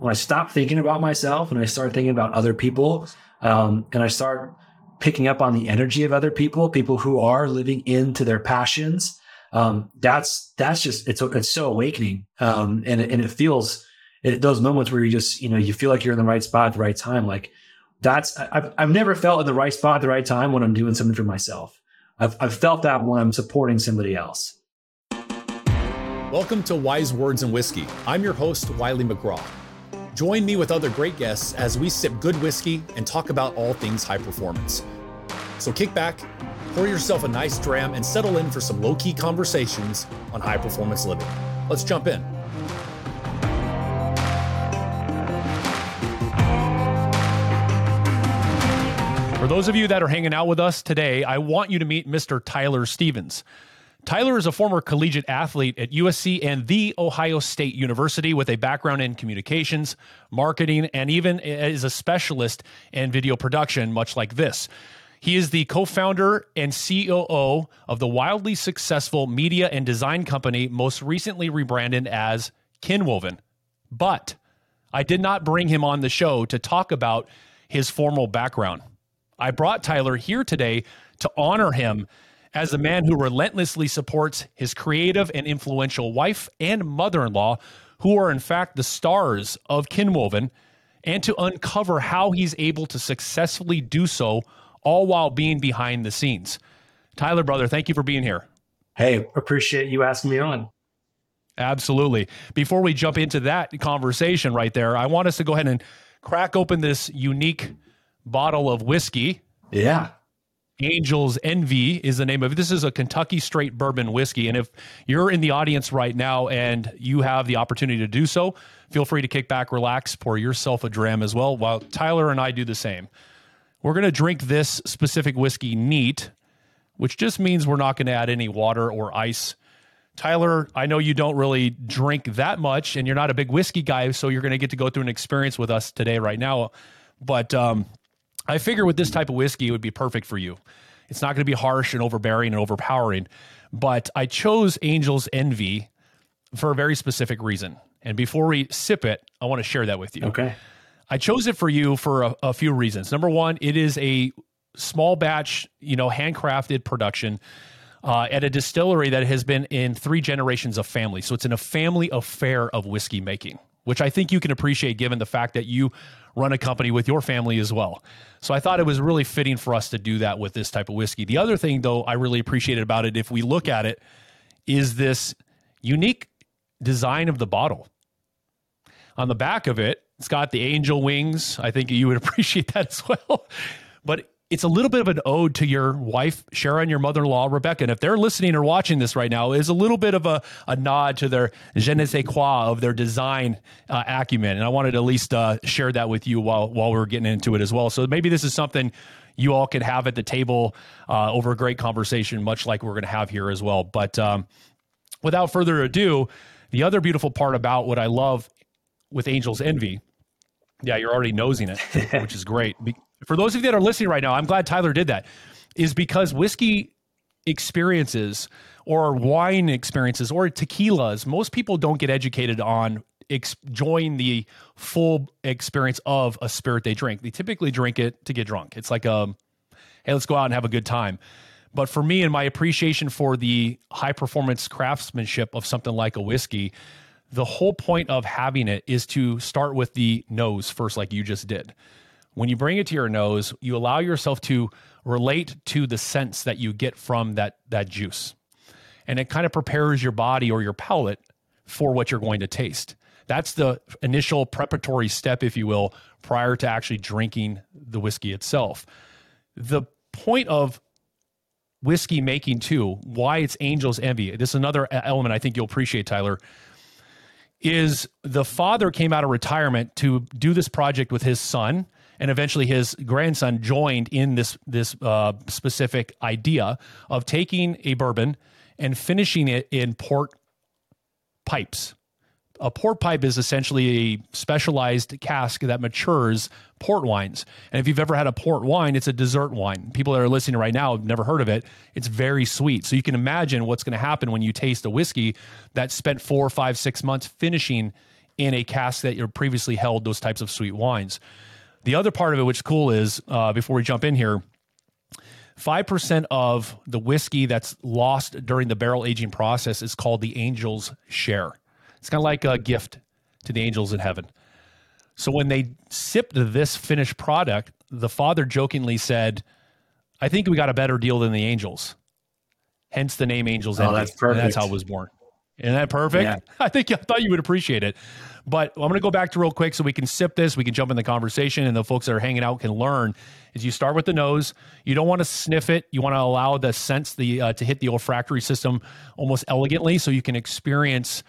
when I stop thinking about myself and I start thinking about other people, um, and I start picking up on the energy of other people, people who are living into their passions, um, that's that's just it's it's so awakening, um, and and it feels it, those moments where you just you know you feel like you're in the right spot at the right time. Like that's I've I've never felt in the right spot at the right time when I'm doing something for myself. I've I've felt that when I'm supporting somebody else. Welcome to Wise Words and Whiskey. I'm your host Wiley McGraw. Join me with other great guests as we sip good whiskey and talk about all things high performance. So kick back, pour yourself a nice dram, and settle in for some low key conversations on high performance living. Let's jump in. For those of you that are hanging out with us today, I want you to meet Mr. Tyler Stevens. Tyler is a former collegiate athlete at USC and The Ohio State University with a background in communications, marketing, and even is a specialist in video production, much like this. He is the co founder and COO of the wildly successful media and design company, most recently rebranded as Kinwoven. But I did not bring him on the show to talk about his formal background. I brought Tyler here today to honor him as a man who relentlessly supports his creative and influential wife and mother in law, who are in fact the stars of Kinwoven, and to uncover how he's able to successfully do so, all while being behind the scenes. Tyler, brother, thank you for being here. Hey, appreciate you asking me on. Absolutely. Before we jump into that conversation right there, I want us to go ahead and crack open this unique bottle of whiskey. Yeah. Angels Envy is the name of it. This is a Kentucky straight bourbon whiskey. And if you're in the audience right now and you have the opportunity to do so, feel free to kick back, relax, pour yourself a dram as well, while Tyler and I do the same. We're going to drink this specific whiskey neat, which just means we're not going to add any water or ice. Tyler, I know you don't really drink that much and you're not a big whiskey guy, so you're going to get to go through an experience with us today, right now. But um, I figure with this type of whiskey, it would be perfect for you. It's not going to be harsh and overbearing and overpowering. But I chose Angel's Envy for a very specific reason. And before we sip it, I want to share that with you. Okay. I chose it for you for a, a few reasons. Number one, it is a small batch, you know, handcrafted production uh, at a distillery that has been in three generations of family. So it's in a family affair of whiskey making, which I think you can appreciate given the fact that you run a company with your family as well. So I thought it was really fitting for us to do that with this type of whiskey. The other thing, though, I really appreciated about it, if we look at it, is this unique design of the bottle. On the back of it, it's got the angel wings. I think you would appreciate that as well. But it's a little bit of an ode to your wife, Sharon, your mother in law, Rebecca. And if they're listening or watching this right now, is a little bit of a, a nod to their je ne sais quoi of their design uh, acumen. And I wanted to at least uh, share that with you while, while we are getting into it as well. So maybe this is something you all could have at the table uh, over a great conversation, much like we're going to have here as well. But um, without further ado, the other beautiful part about what I love with Angel's Envy yeah, you're already nosing it, which is great. For those of you that are listening right now, I'm glad Tyler did that. Is because whiskey experiences or wine experiences or tequilas, most people don't get educated on enjoying the full experience of a spirit they drink. They typically drink it to get drunk. It's like a, um, hey, let's go out and have a good time. But for me and my appreciation for the high performance craftsmanship of something like a whiskey, the whole point of having it is to start with the nose first, like you just did. When you bring it to your nose, you allow yourself to relate to the sense that you get from that, that juice. And it kind of prepares your body or your palate for what you're going to taste. That's the initial preparatory step, if you will, prior to actually drinking the whiskey itself. The point of whiskey making, too, why it's Angel's Envy, this is another element I think you'll appreciate, Tyler is the father came out of retirement to do this project with his son and eventually his grandson joined in this this uh, specific idea of taking a bourbon and finishing it in port pipes. A port pipe is essentially a specialized cask that matures port wines. And if you've ever had a port wine, it's a dessert wine. People that are listening right now have never heard of it. It's very sweet. So you can imagine what's going to happen when you taste a whiskey that spent four, five, six months finishing in a cask that you previously held those types of sweet wines. The other part of it, which is cool, is uh, before we jump in here, 5% of the whiskey that's lost during the barrel aging process is called the angel's share. It's kind of like a gift to the angels in heaven. So when they sipped this finished product, the father jokingly said, I think we got a better deal than the angels. Hence the name Angels Oh, Envy. that's And perfect. that's how it was born. Isn't that perfect? Yeah. I think I thought you would appreciate it. But I'm going to go back to real quick so we can sip this. We can jump in the conversation, and the folks that are hanging out can learn. Is you start with the nose. You don't want to sniff it. You want to allow the sense the uh, to hit the olfactory system almost elegantly, so you can experience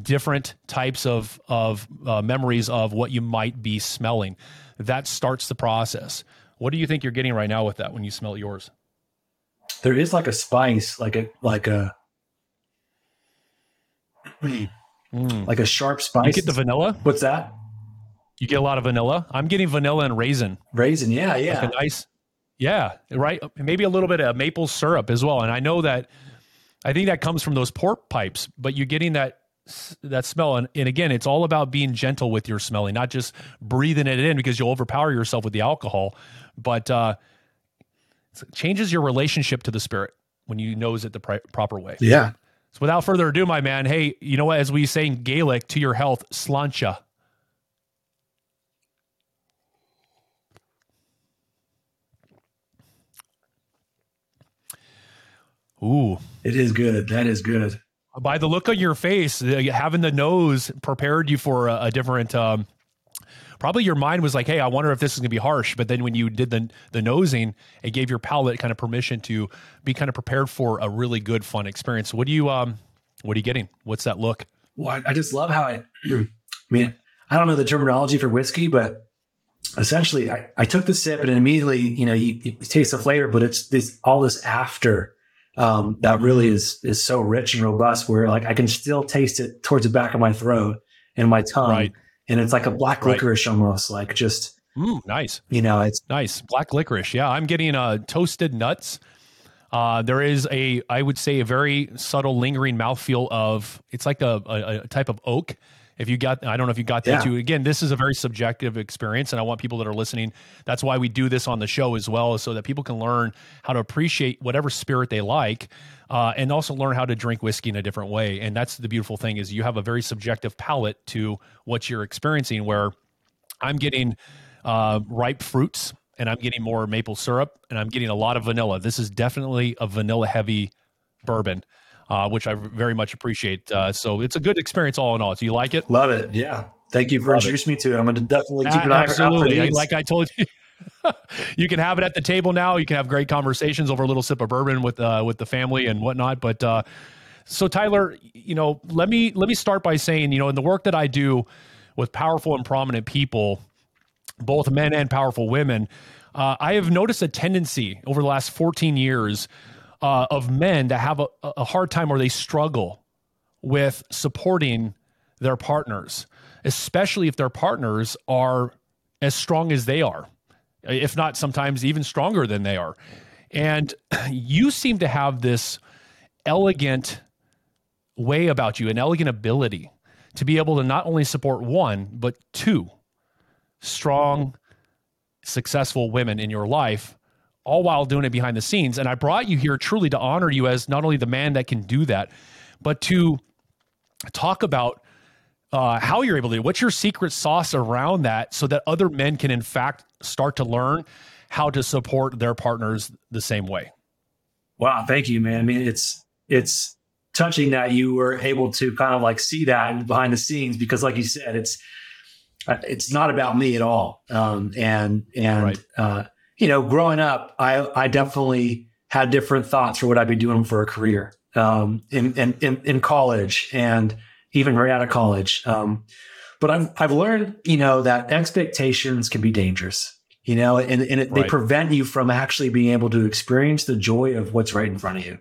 different types of of uh, memories of what you might be smelling. That starts the process. What do you think you're getting right now with that when you smell yours? There is like a spice, like a like a Mm. like a sharp You spice. get the vanilla. What's that? You get a lot of vanilla. I'm getting vanilla and raisin. Raisin. Yeah, yeah. Like a nice, yeah, right. Maybe a little bit of maple syrup as well. And I know that I think that comes from those port pipes, but you're getting that that smell. And, and again, it's all about being gentle with your smelling, not just breathing it in because you'll overpower yourself with the alcohol, but uh, it changes your relationship to the spirit when you nose it the pri- proper way. yeah. So without further ado, my man, hey, you know what? As we say in Gaelic, to your health, slancha. Ooh. It is good. That is good. By the look on your face, having the nose prepared you for a, a different. Um, probably your mind was like, "Hey, I wonder if this is going to be harsh." But then when you did the the nosing, it gave your palate kind of permission to be kind of prepared for a really good, fun experience. What do you um, what are you getting? What's that look? Well, I, just love how it. I mean, I don't know the terminology for whiskey, but essentially, I, I took the sip and immediately, you know, you, you taste the flavor, but it's this all this after um, that really is is so rich and robust. Where like I can still taste it towards the back of my throat and my tongue, Right. and it's like a black Right. licorice almost, like just Mm, nice. you know, it's Nice black licorice. Yeah, I'm getting uh, toasted nuts. Uh, there is a, I would say, a very subtle, lingering mouthfeel of. It's like a, a, a type of oak. If you got, I don't know if you got that Yeah. too. Again, this is a very subjective experience, and I want people that are listening. That's why we do this on the show as well, so that people can learn how to appreciate whatever spirit they like, uh, and also learn how to drink whiskey in a different way. And that's the beautiful thing is you have a very subjective palate to what you're experiencing. Where I'm getting uh, ripe fruits and I'm getting more maple syrup and I'm getting a lot of vanilla. This is definitely a vanilla heavy bourbon, uh, which I very much appreciate. Uh, so it's a good experience all in all. Do you like it? love it. Yeah, thank you for Love it. introducing me to it. I'm going to definitely keep an eye out for these. Like I told you. you can have it at the table now. You can have great conversations over a little sip of bourbon with uh, with the family and whatnot. But uh, so Tyler, you know, let me let me start by saying, you know, in the work that I do with powerful and prominent people, both men and powerful women, uh, I have noticed a tendency over the last 14 years uh, of men to have a, a hard time or they struggle with supporting their partners, especially if their partners are as strong as they are, if not sometimes even stronger than they are. And you seem to have this elegant way about you, an elegant ability to be able to not only support one, but two strong, successful women in your life, all while doing it behind the scenes. And I brought you here truly to honor you as not only the man that can do that, but to talk about uh, how you're able to do it. What's your secret sauce around that so that other men can, in fact, start to learn how to support their partners the same way? Wow, thank you, man. I mean, it's it's touching that you were able to kind of like see that behind the scenes because, like you said, it's uh, it's not about me at all. Um, and and Right. uh, you know, growing up, I I definitely had different thoughts for what I'd be doing for a career um, in, in in in college and even right out of college. Um, but I've I've learned, you know, that expectations can be dangerous. You know, and, and it, they prevent you from actually being able to experience the joy of what's right in front of you.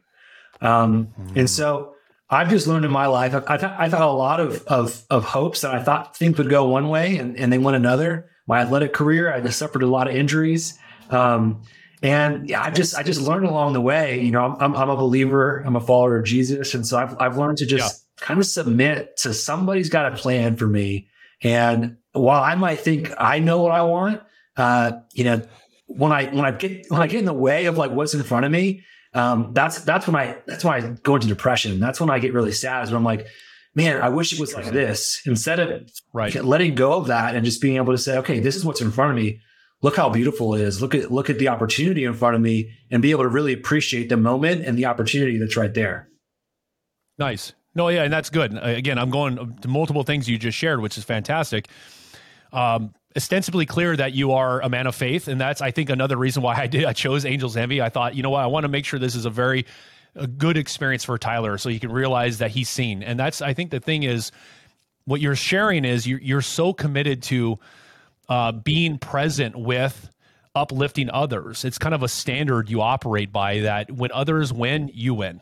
Um, And so I've just learned in my life, I've, I've, had- I've had a lot of, of, of hopes that I thought things would go one way and, and they went another. My athletic career, I just suffered a lot of injuries. Um, and yeah, I just, I just learned along the way, you know, I'm, I'm, a believer, I'm a follower of Jesus. And so I've, I've learned to just kind of submit to somebody's got a plan for me. And while I might think I know what I want, uh, you know, when I when I get when I get in the way of like what's in front of me, um, that's that's when I that's when I go into depression. That's when I get really sad. Is when I'm like, man, I wish it was like this. Instead of right. letting go of that and just being able to say, okay, this is what's in front of me. Look how beautiful it is. Look at look at the opportunity in front of me and be able to really appreciate the moment and the opportunity that's right there. Nice. No, yeah, and that's good. Again, I'm going to multiple things you just shared, which is fantastic. Um, ostensibly clear that you are a man of faith, and that's I think another reason why I did I chose Angels Envy. I thought, you know what, I want to make sure this is a very a good experience for Tyler, so he can realize that he's seen. And that's I think the thing is, what you're sharing is you're, you're so committed to uh, being present with uplifting others. It's kind of a standard you operate by that when others win, you win.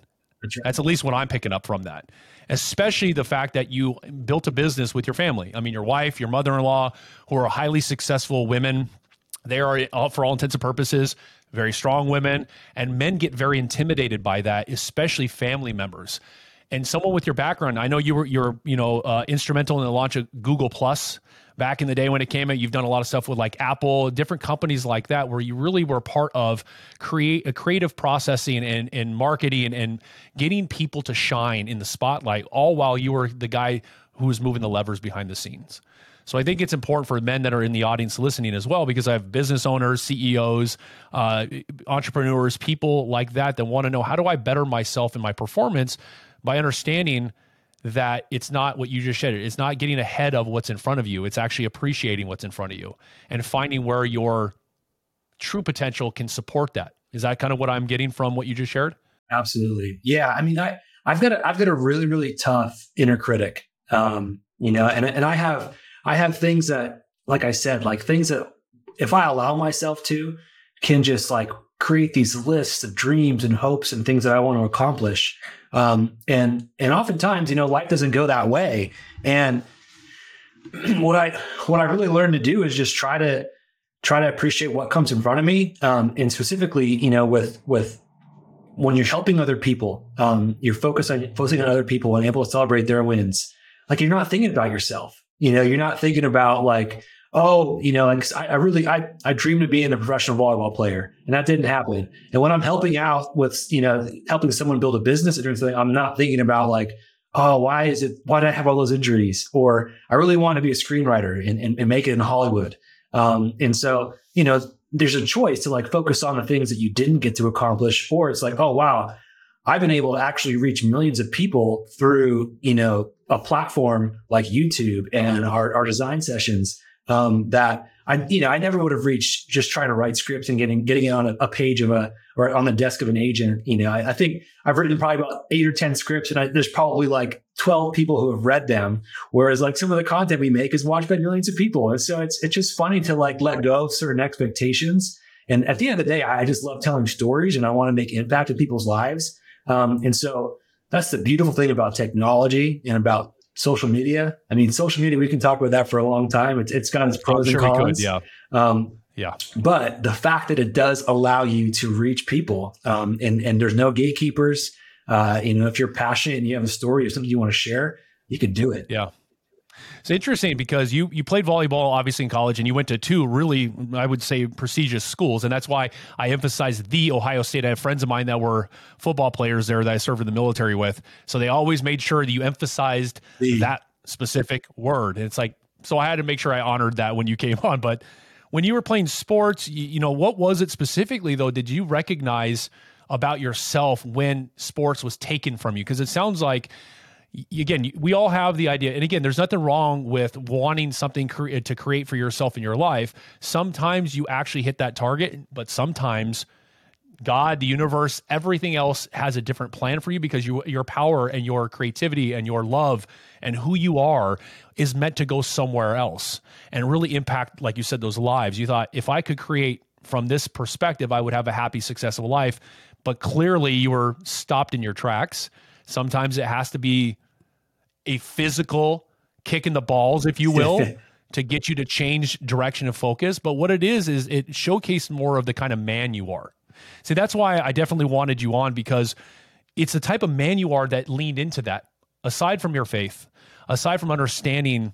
That's at least what I'm picking up from that. Especially the fact that you built a business with your family. I mean, your wife, your mother in law, who are highly successful women. They are, for all intents and purposes, very strong women. And men get very intimidated by that, especially family members. And someone with your background, I know you were you're you know uh, instrumental in the launch of Google Plus back in the day when it came out. You've done a lot of stuff with like Apple, different companies like that, where you really were part of create a creative processing and, and marketing and, and getting people to shine in the spotlight, all while you were the guy who was moving the levers behind the scenes. So I think it's important for men that are in the audience listening as well, because I have business owners, CEOs, uh, entrepreneurs, people like that that want to know how do I better myself in my performance by understanding that it's not what you just said. It's not getting ahead of what's in front of you. It's actually appreciating what's in front of you and finding where your true potential can support that. Is that kind of what I'm getting from what you just shared? Absolutely. Yeah. I mean, I, I've got a, I've got a really, really tough inner critic. Um, you know, and, and I have, I have things that, like I said, like things that if I allow myself to can just like create these lists of dreams and hopes and things that I want to accomplish. Um, and and oftentimes, you know, life doesn't go that way. And what I what I really learned to do is just try to try to appreciate what comes in front of me. Um, and specifically, you know, with with when you're helping other people, um, you're focused on focusing on other people and able to celebrate their wins. Like you're not thinking about yourself. You know, you're not thinking about like, oh, you know, like I, I, really, I, I dreamed of being a professional volleyball player and that didn't happen. And when I'm helping out with, you know, helping someone build a business or something, I'm not thinking about like, oh, why is it, why did I have all those injuries? Or I really want to be a screenwriter and, and, and make it in Hollywood. Um, and so, you know, there's a choice to like focus on the things that you didn't get to accomplish, or it's like, oh, wow, I've been able to actually reach millions of people through, you know, a platform like YouTube and our, our design sessions um, that I, you know, I never would have reached just trying to write scripts and getting getting it on a, a page of a or on the desk of an agent. You know, I, I think I've written probably about eight or ten scripts, and I, there's probably like twelve people who have read them. Whereas like some of the content we make is watched by millions of people, and so it's it's just funny to like let go of certain expectations. And at the end of the day, I just love telling stories, and I want to make impact in people's lives. Um, and so that's the beautiful thing about technology and about social media. I mean, social media, we can talk about that for a long time. It's, it's got its pros sure and cons. Could, yeah. Um, yeah. But the fact that it does allow you to reach people um, and, and there's no gatekeepers, uh, you know, if you're passionate and you have a story or something you want to share, you can do it. Yeah. It's interesting because you you played volleyball obviously in college and you went to two really I would say prestigious schools and that's why I emphasize the Ohio State. I have friends of mine that were football players there that I served in the military with, so they always made sure that you emphasized the. that specific word. And it's like so I had to make sure I honored that when you came on. But when you were playing sports, you, you know what was it specifically though? Did you recognize about yourself when sports was taken from you? Because it sounds like again, we all have the idea. And again, there's nothing wrong with wanting something cre- uh, to create for yourself in your life. Sometimes you actually hit that target, but sometimes God, the universe, everything else has a different plan for you because you, your power and your creativity and your love and who you are is meant to go somewhere else and really impact, like you said, those lives. You thought, if I could create from this perspective, I would have a happy, successful life. But clearly, you were stopped in your tracks Sometimes it has to be a physical kick in the balls, if you will, to get you to change direction of focus. But what it is, is it showcased more of the kind of man you are. See, that's why I definitely wanted you on because it's the type of man you are that leaned into that. aside from your faith, aside from understanding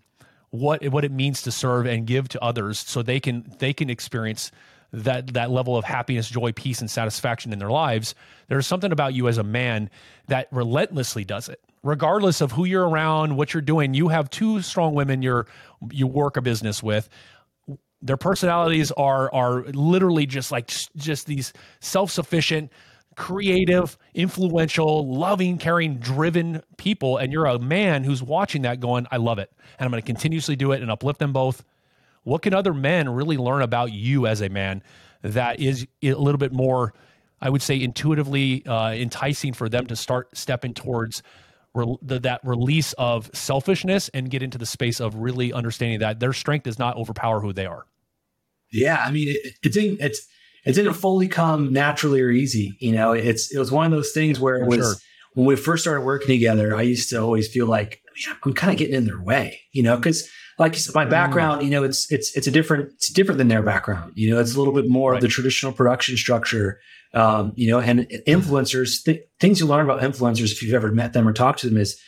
what what it means to serve and give to others so they can they can experience that that level of happiness, joy, peace and satisfaction in their lives, there's something about you as a man that relentlessly does it. Regardless of who you're around, what you're doing, you have two strong women you're you work a business with their personalities are are literally just like just these self-sufficient creative influential loving caring driven people and you're a man who's watching that going i love it and i'm going to continuously do it and uplift them both what can other men really learn about you as a man that is a little bit more i would say intuitively uh, enticing for them to start stepping towards re- the, that release of selfishness and get into the space of really understanding that their strength does not overpower who they are. Yeah, I mean, it, didn't. It's it didn't fully come naturally or easy. You know, it's it was one of those things where it was sure. when we first started working together. I used to always feel like I'm kind of getting in their way. You know, because like my mm. background, you know, it's it's it's a different it's different than their background. You know, it's a little bit more right. of the traditional production structure. Um, you know, and influencers, th- things you learn about influencers if you've ever met them or talked to them is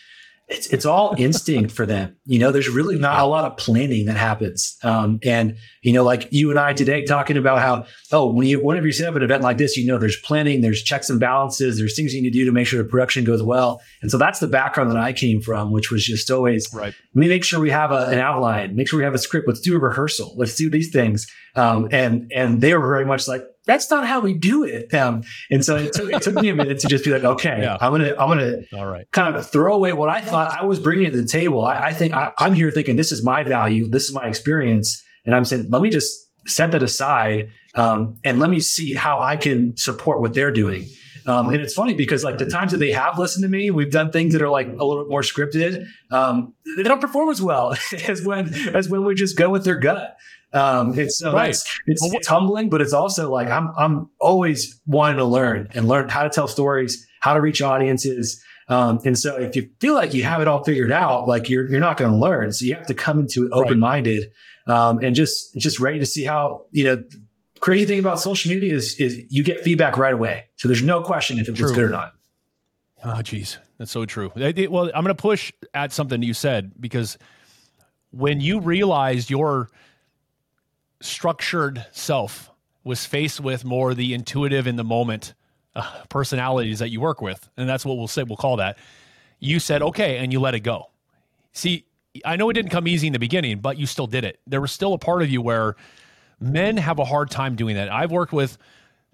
it's it's all instinct for them. You know, there's really not a lot of planning that happens. Um, and you know, like you and I today talking about how oh, when you whenever you set up an event like this, you know, there's planning, there's checks and balances, there's things you need to do to make sure the production goes well. And so that's the background that I came from, which was just always right. me make sure we have a, an outline, make sure we have a script. Let's do a rehearsal. Let's do these things. Um, and and they were very much like that's not how we do it. Um, and so it took, it took me a minute to just be like, okay, yeah. I'm gonna I'm gonna all right kind of throw away what I thought I was bringing to the table. I, I think I, I'm here thinking this is my value, this is my experience, and I'm saying let me just set that aside um, and let me see how I can support what they're doing. Um, and it's funny because like the times that they have listened to me, we've done things that are like a little bit more scripted. Um, they don't perform as well as when as when we just go with their gut. Um, it's so right. it's, it's, it's humbling, but it's also like I'm I'm always wanting to learn and learn how to tell stories, how to reach audiences. Um, and so if you feel like you have it all figured out, like you're you're not going to learn. So you have to come into it open minded um, and just just ready to see how you know. Crazy thing about social media is is you get feedback right away, so there's no question if it was good or not. Oh, geez, that's so true. Well, I'm going to push at something you said because when you realized your structured self was faced with more the intuitive in the moment uh, personalities that you work with, and that's what we'll say. We'll call that. You said okay, and you let it go. See, I know it didn't come easy in the beginning, but you still did it. There was still a part of you where men have a hard time doing that. I've worked with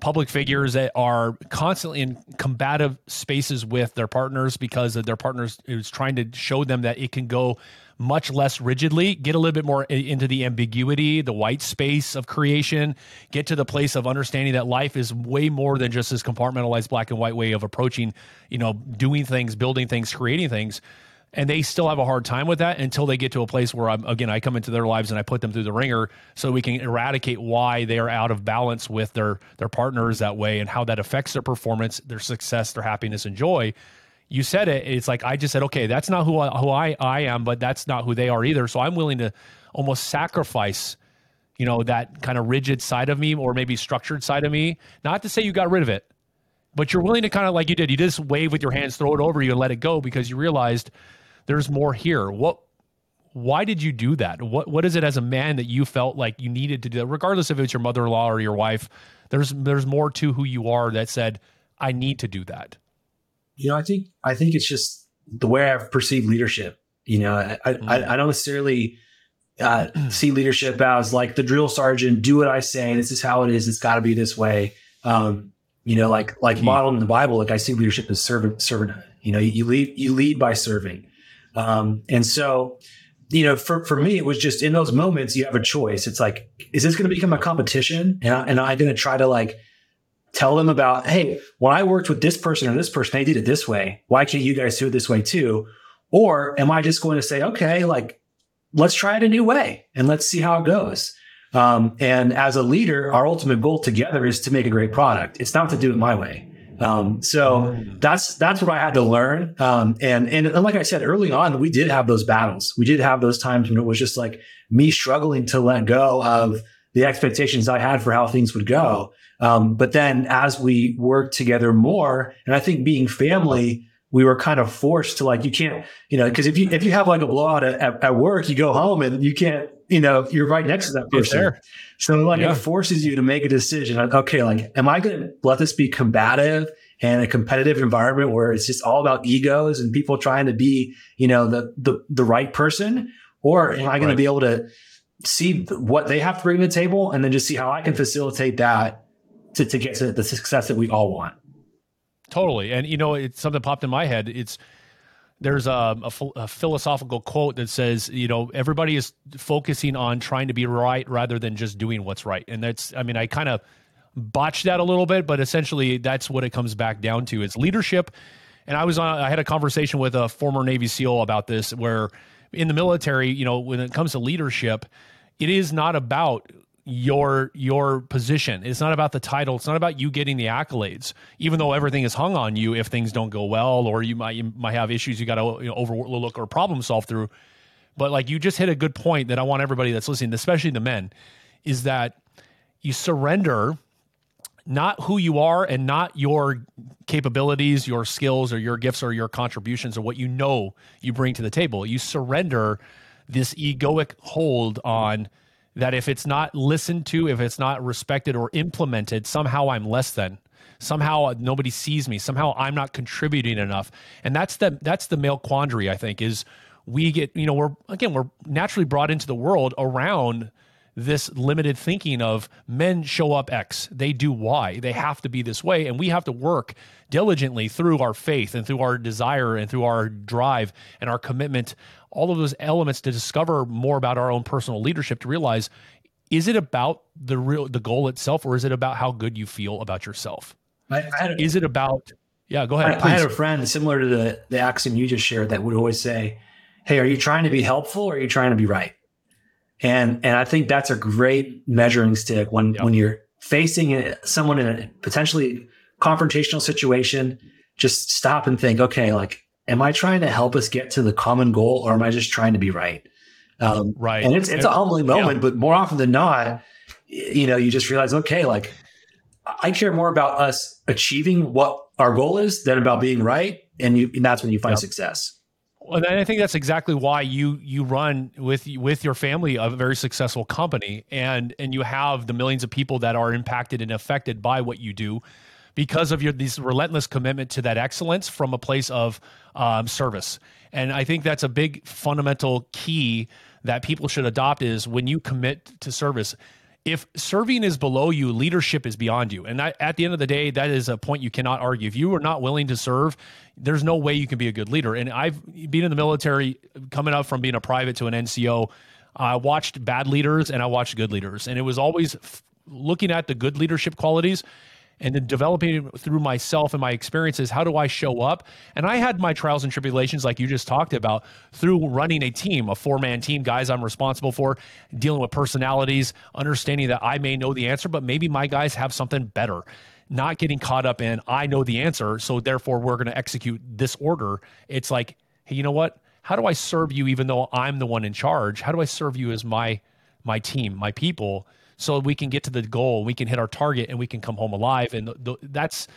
public figures that are constantly in combative spaces with their partners because their partners is trying to show them that it can go much less rigidly, get a little bit more into the ambiguity, the white space of creation, get to the place of understanding that life is way more than just this compartmentalized black and white way of approaching, you know, doing things, building things, creating things. And they still have a hard time with that until they get to a place where I'm again I come into their lives and I put them through the ringer so we can eradicate why they are out of balance with their their partners that way and how that affects their performance, their success, their happiness and joy you said it. It's like I just said, okay, that's not who I, who I, I am, but that's not who they are either. So I'm willing to almost sacrifice, you know, that kind of rigid side of me or maybe structured side of me. Not to say you got rid of it, but you're willing to kind of like you did. You just wave with your hands, throw it over you, and let it go because you realized there's more here. What? Why did you do that? What What is it as a man that you felt like you needed to do? Regardless if it's your mother-in-law or your wife, there's there's more to who you are that said, I need to do that. You know, I think I think it's just the way I've perceived leadership. You know, I mm. I, I, don't necessarily uh, see leadership as like the drill sergeant. Do what I say. This is how it is. It's got to be this way. Um, you know, like like modeled in the Bible. Like I see leadership as servant servanthood. You know, you lead you lead by serving. Um, and so, you know, for for me, it was just in those moments you have a choice. It's like, is this going to become a competition? And, I, and I'm going to try to like tell them about, hey, when I worked with this person or this person, they did it this way. Why can't you guys do it this way too? Or am I just going to say, okay, like, let's try it a new way and let's see how it goes. Um, and as a leader, our ultimate goal together is to make a great product. It's not to do it my way. Um, so that's that's what I had to learn. Um, and, and and like I said early on, we did have those battles. We did have those times when it was just like me struggling to let go of the expectations I had for how things would go. Um, but then as we worked together more, and I think being family, we were kind of forced to like you can't you know because if you if you have like a blowout at, at, work you go home and you can't you know you're right next to that person so like yeah. it forces you to make a decision okay like am i going to let this be combative and a competitive environment where it's just all about egos and people trying to be you know the the, the right person or am i going right. to be able to see what they have to bring to the table and then just see how i can facilitate that to, to get to the success that we all want Totally. And, you know, it's something popped in my head. It's, there's a, a, a, philosophical quote that says, you know, everybody is focusing on trying to be right rather than just doing what's right. And that's, I mean, I kind of botched that a little bit, but essentially that's what it comes back down to. It's leadership. And I was on, I had a conversation with a former Navy SEAL about this, where in the military, you know, when it comes to leadership, it is not about your your position. It's not about the title. It's not about you getting the accolades, even though everything is hung on you if things don't go well or you might you might have issues you got to you know, overlook or problem solve through. But like you just hit a good point that I want everybody that's listening, especially the men, is that you surrender not who you are and not your capabilities, your skills, or your gifts, or your contributions, or what you know you bring to the table. You surrender this egoic hold on that if it's not listened to, if it's not respected or implemented, somehow I'm less than. Somehow nobody sees me. Somehow I'm not contributing enough. And that's the that's the male quandary, I think, is we get, you know, we're again, we're naturally brought into the world around this limited thinking of men show up X, they do Y, they have to be this way. And we have to work diligently through our faith and through our desire and through our drive and our commitment all of those elements to discover more about our own personal leadership to realize is it about the real the goal itself or is it about how good you feel about yourself I, I is it about yeah go ahead I, I, had a friend similar to the the axiom you just shared that would always say hey are you trying to be helpful or are you trying to be right and and i think that's a great measuring stick when yep. when you're facing someone in a potentially confrontational situation just stop and think okay like am I trying to help us get to the common goal or am I just trying to be right? Um, right. And it's, it's a humbling moment, yeah. but more often than not, you know, you just realize, okay, like I care more about us achieving what our goal is than about being right. And, you, and that's when you find yep. success. And I think that's exactly why you you run with with your family a very successful company, and and you have the millions of people that are impacted and affected by what you do because of your these relentless commitment to that excellence from a place of um, service. And I think that's a big fundamental key that people should adopt is when you commit to service. If serving is below you, leadership is beyond you. And at the end of the day, that is a point you cannot argue. If you are not willing to serve, there's no way you can be a good leader. And I've been in the military, coming up from being a private to an NCO. I watched bad leaders and I watched good leaders. And it was always f- looking at the good leadership qualities and then developing through myself and my experiences how do i show up? And i had my trials and tribulations like you just talked about through running a team a four man team guys i'm responsible for dealing with personalities understanding that i may know the answer but maybe my guys have something better. Not getting caught up in i know the answer so therefore we're going to execute this order. It's like hey you know what? How do i serve you even though i'm the one in charge? How do i serve you as my my team my people so we can get to the goal, we can hit our target, and we can come home alive. And the, the, that's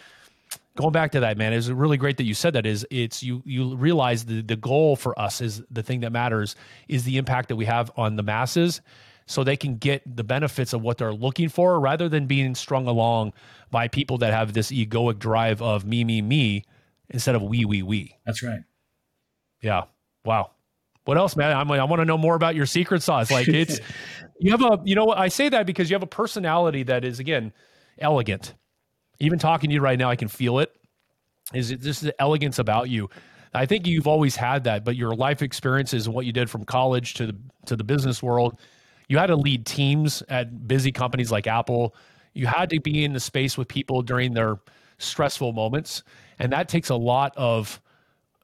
going back to that, man. It's really great that you said that. Is it's you you realize the the goal for us is the thing that matters is the impact that we have on the masses, so they can get the benefits of what they're looking for, rather than being strung along by people that have this egoic drive of me me me instead of we we we. That's right. Yeah. Wow. What else, man? I'm, I want to know more about your secret sauce. Like it's You have a, you know what? I say that because you have a personality that is, again, elegant. Even talking to you right now, I can feel it. Is it this is the elegance about you? I think you've always had that, but your life experiences and what you did from college to the to the business world, you had to lead teams at busy companies like Apple. You had to be in the space with people during their stressful moments, and that takes a lot of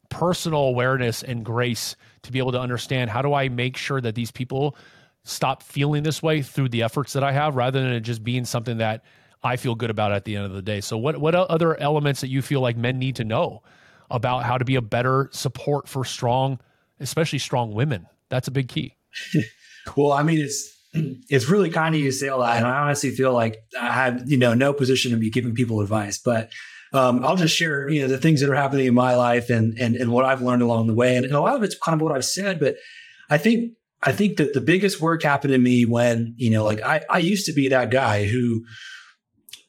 personal awareness and grace to be able to understand how do I make sure that these people stop feeling this way through the efforts that I have rather than it just being something that I feel good about at the end of the day. So what what other elements that you feel like men need to know about how to be a better support for strong, especially strong women? That's a big key. well, I mean it's it's really kind of you to say all that, and I honestly feel like I have you know no position to be giving people advice, but um, I'll just share, you know, the things that are happening in my life and and and what I've learned along the way. And, and a lot of it's kind of what I've said, but I think I think that the biggest work happened to me when, you know, like I, I used to be that guy who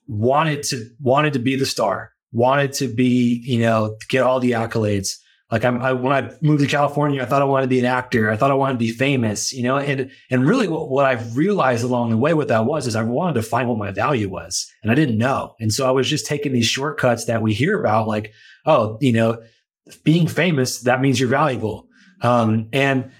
wanted to wanted to be the star, wanted to be, you know, get all the accolades. Like I'm, I, when I moved to California, I thought I wanted to be an actor. I thought I wanted to be famous, you know, and, and really what, what I've realized along the way, what that was is I wanted to find what my value was and I didn't know. And so I was just taking these shortcuts that we hear about like, oh, you know, being famous, that means you're valuable. Um, and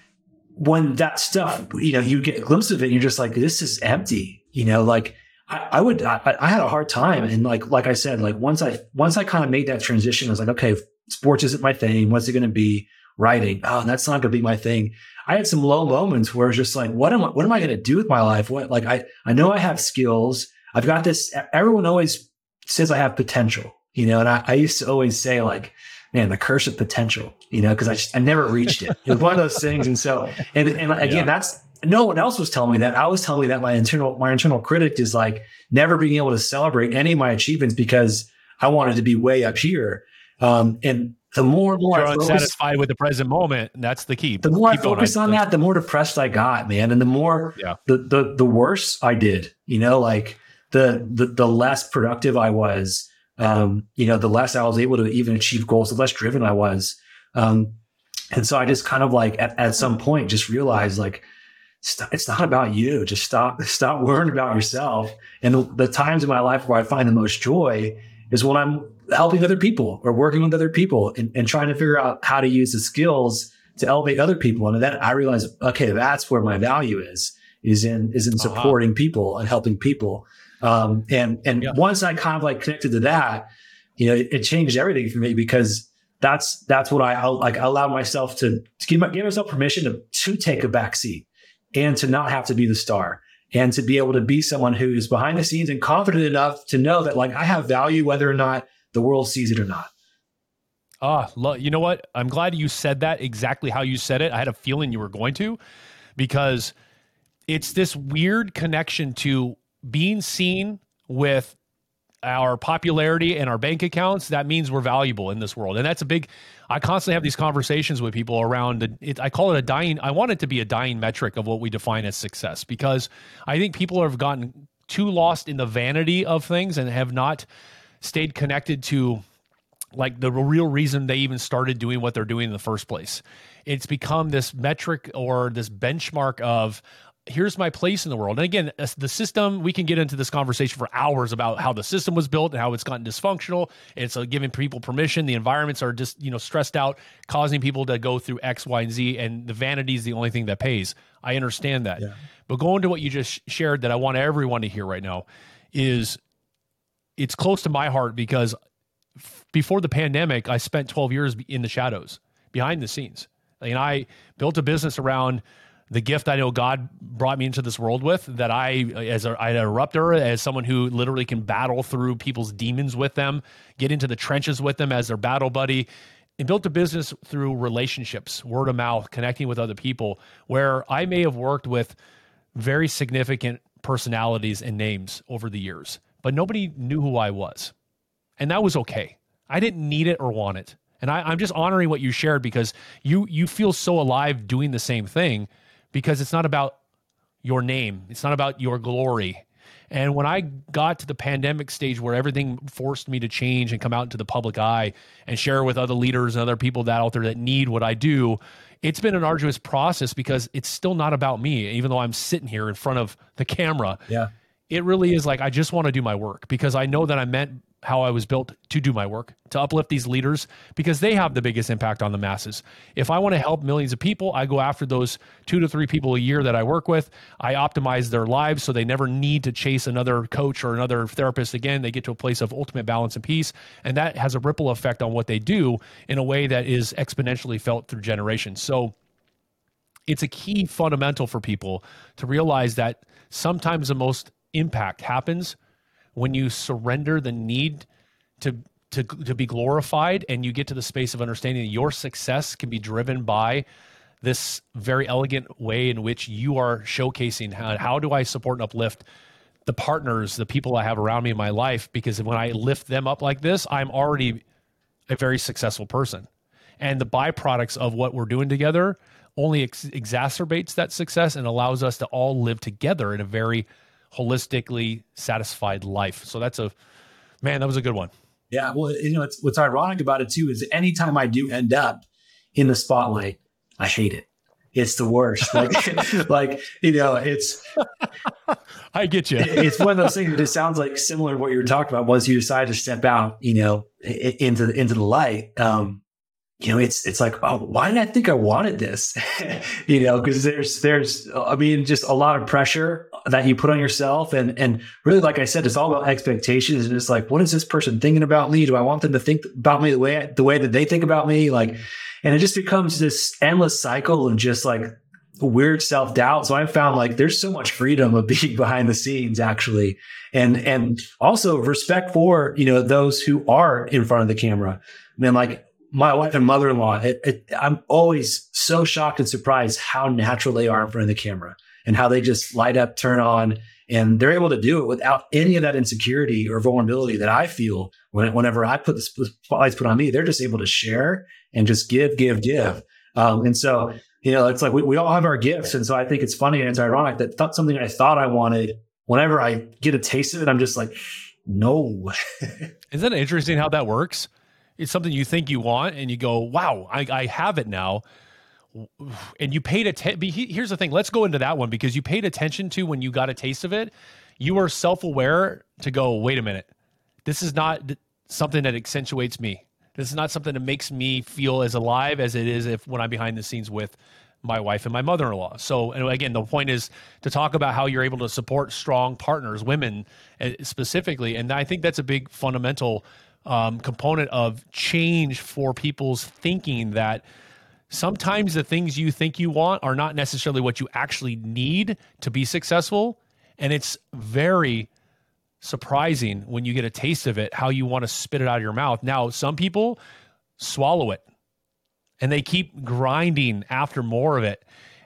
when that stuff, you know, you get a glimpse of it, you're just like, this is empty, you know, like I, would, I, I, had a hard time. And like, like I said, like once I, once I kind of made that transition, I was like, okay, sports isn't my thing. What's it going to be? Writing. Oh, that's not going to be my thing. I had some low moments where it's just like, what am I, what am I going to do with my life? What, like, I, I know I have skills. I've got this. Everyone always says I have potential, you know, and I, I used to always say like, man, the curse of potential, you know, because I just I never reached it. It was one of those things. And so, and, and again, yeah. that's no one else was telling me that. I was telling me that my internal my internal critic is like never being able to celebrate any of my achievements because I wanted to be way up here. Um, and the more and more You're unsatisfied with the present moment, and that's the key. The more Keep I focused on that, the more depressed I got, man, and the more yeah. the the the worse I did. You know, like the the the less productive I was. Um, you know, the less I was able to even achieve goals, the less driven I was. Um, and so I just kind of like at, at some point just realized like it's not about you. Just stop stop worrying about yourself. And the, the times in my life where I find the most joy is when I'm helping other people or working with other people and, and trying to figure out how to use the skills to elevate other people. And then I realize, okay, that's where my value is, is in, is in uh-huh. supporting uh-huh. people and helping people. Um, and, and yeah. once I kind of like connected to that, you know, it, it, changed everything for me because that's, that's what I, I like, I allowed myself to, to give, my, give myself permission to, to take a back seat and to not have to be the star and to be able to be someone who's behind the scenes and confident enough to know that like I have value whether or not the world sees it or not. Ah, you know what? I'm glad you said that exactly how you said it. I had a feeling you were going to because it's this weird connection to being seen with our popularity and our bank accounts, that means we're valuable in this world. And that's a big, I constantly have these conversations with people around it. I call it a dying, I want it to be a dying metric of what we define as success because I think people have gotten too lost in the vanity of things and have not stayed connected to like the real reason they even started doing what they're doing in the first place. It's become this metric or this benchmark of here's my place in the world. And again, the system, we can get into this conversation for hours about how the system was built and how it's gotten dysfunctional. It's giving people permission. The environments are just, you know, stressed out, causing people to go through X, Y, and Z. And the vanity is the only thing that pays. I understand that. Yeah. But going to what you just shared that I want everyone to hear right now is it's close to my heart because f- before the pandemic, I spent 12 years in the shadows, behind the scenes. And I built a business around – the gift I know God brought me into this world with that I as a, an eruptor as someone who literally can battle through people's demons with them get into the trenches with them as their battle buddy and built a business through relationships word of mouth connecting with other people where I may have worked with very significant personalities and names over the years but nobody knew who I was. And that was okay. I didn't need it or want it. And I, I'm just honoring what you shared because you you feel so alive doing the same thing because it's not about your name, it's not about your glory. And when I got to the pandemic stage where everything forced me to change and come out into the public eye and share with other leaders and other people that out there that need what I do, it's been an arduous process because it's still not about me, even though I'm sitting here in front of the camera. Yeah. It really is like I just want to do my work because I know that I'm meant how I was built to do my work, to uplift these leaders because they have the biggest impact on the masses. If I want to help millions of people, I go after those two to three people a year that I work with. I optimize their lives so they never need to chase another coach or another therapist again. They get to a place of ultimate balance and peace. And that has a ripple effect on what they do in a way that is exponentially felt through generations. So, it's a key fundamental for people to realize that sometimes the most impact happens when you surrender the need to to to be glorified and you get to the space of understanding that your success can be driven by this very elegant way in which you are showcasing how, how do I support and uplift the partners, the people I have around me in my life, because when I lift them up like this, I'm already a very successful person. And the byproducts of what we're doing together only ex- exacerbates that success and allows us to all live together in a very holistically satisfied life. So that's a man, that was a good one. Yeah. Well, you know, what's ironic about it too is anytime I do end up in the spotlight, I hate it. It's the worst. Like, like you know, it's. I get you. it's one of those things that it sounds like similar to what you were talking about. Once you decide to step out, you know, into the into the light, um, you know, it's it's like, oh, why did I think I wanted this? you know, because there's there's I mean, just a lot of pressure that you put on yourself, and and really, like I said, it's all about expectations, and it's like, what is this person thinking about me? Do I want them to think about me the way the way that they think about me? Like, mm-hmm. and it just becomes this endless cycle of just like weird self doubt. So I found like there's so much freedom of being behind the scenes actually, and and also respect for you know those who are in front of the camera. I mean, like my wife and mother-in-law, it, it, I'm always so shocked and surprised how natural they are in front of the camera and how they just light up, turn on, and they're able to do it without any of that insecurity or vulnerability that I feel when, whenever I put the spotlights put on me. They're just able to share and just give, give, give. Um, and so, you know, it's like we, we all have our gifts. And so I think it's funny and it's ironic that th- something I thought I wanted, whenever I get a taste of it, I'm just like, no. Isn't it interesting how that works? it's something you think you want and you go, wow, I, I have it now. And you paid attention. Here's the thing. Let's go into that one because you paid attention to when you got a taste of it. You were self aware to go, wait a minute. This is not something that accentuates me. This is not something that makes me feel as alive as it is if when I'm behind the scenes with my wife and my mother-in-law. So, and again, the point is to talk about how you're able to support strong partners, women eh, specifically, and I think that's a big fundamental um, component of change for people's thinking that sometimes the things you think you want are not necessarily what you actually need to be successful. And it's very surprising when you get a taste of it how you want to spit it out of your mouth. Now, some people swallow it and they keep grinding after more of it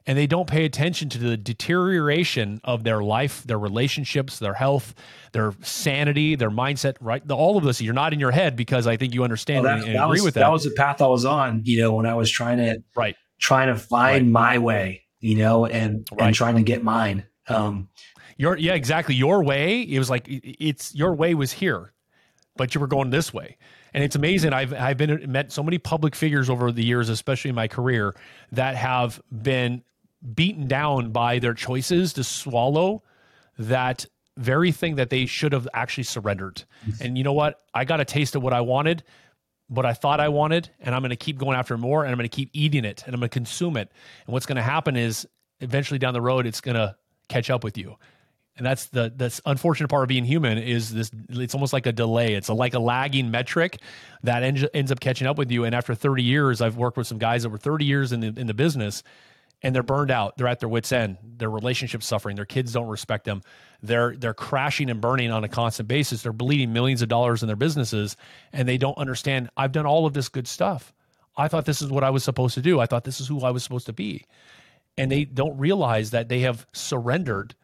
and they don't pay attention to the deterioration of their life, their relationships, their health, their sanity, their mindset, right? The, all of this, you're not in your head because I think you understand well, that, and, and agree was, with that. That was the path I was on, you know, when I was trying to, right. trying to find right. my way, you know, and, right. and trying to get mine. Um, your, yeah, exactly. Your way, it was like, it's your way was here, but you were going this way and it's amazing. I've I've been met so many public figures over the years, especially in my career, that have been beaten down by their choices to swallow that very thing that they should have actually surrendered. And you know what? I got a taste of what I wanted, what I thought I wanted, and I'm going to keep going after more and I'm going to keep eating it and I'm going to consume it. And what's going to happen is eventually down the road it's going to catch up with you. And that's the that's unfortunate part of being human is this it's almost like a delay. It's a, like a lagging metric that ends, ends up catching up with you and after 30 years I've worked with some guys over 30 years in the in the business and they're burned out. They're at their wits' end. Their relationships suffering. Their kids don't respect them. They're they're crashing and burning on a constant basis. They're bleeding millions of dollars in their businesses, and they don't understand. I've done all of this good stuff. I thought this is what I was supposed to do. I thought this is who I was supposed to be, and they don't realize that they have surrendered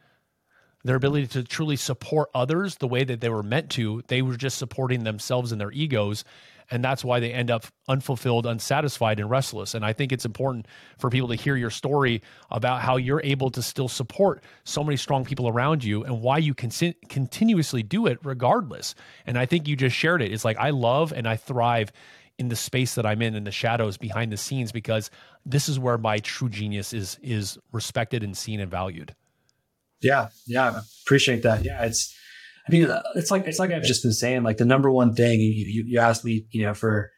their ability to truly support others the way that they were meant to. They were just supporting themselves and their egos and that's why they end up unfulfilled, unsatisfied, and restless. And I think it's important for people to hear your story about how you're able to still support so many strong people around you and why you can continuously do it regardless. And I think you just shared it. It's like I love and I thrive in the space that I'm in in the shadows behind the scenes because this is where my true genius is is respected and seen and valued. Yeah, yeah, appreciate that. Yeah, it's I mean, it's like it's like I've just been saying. Like the number one thing you, you, you asked me, you know, for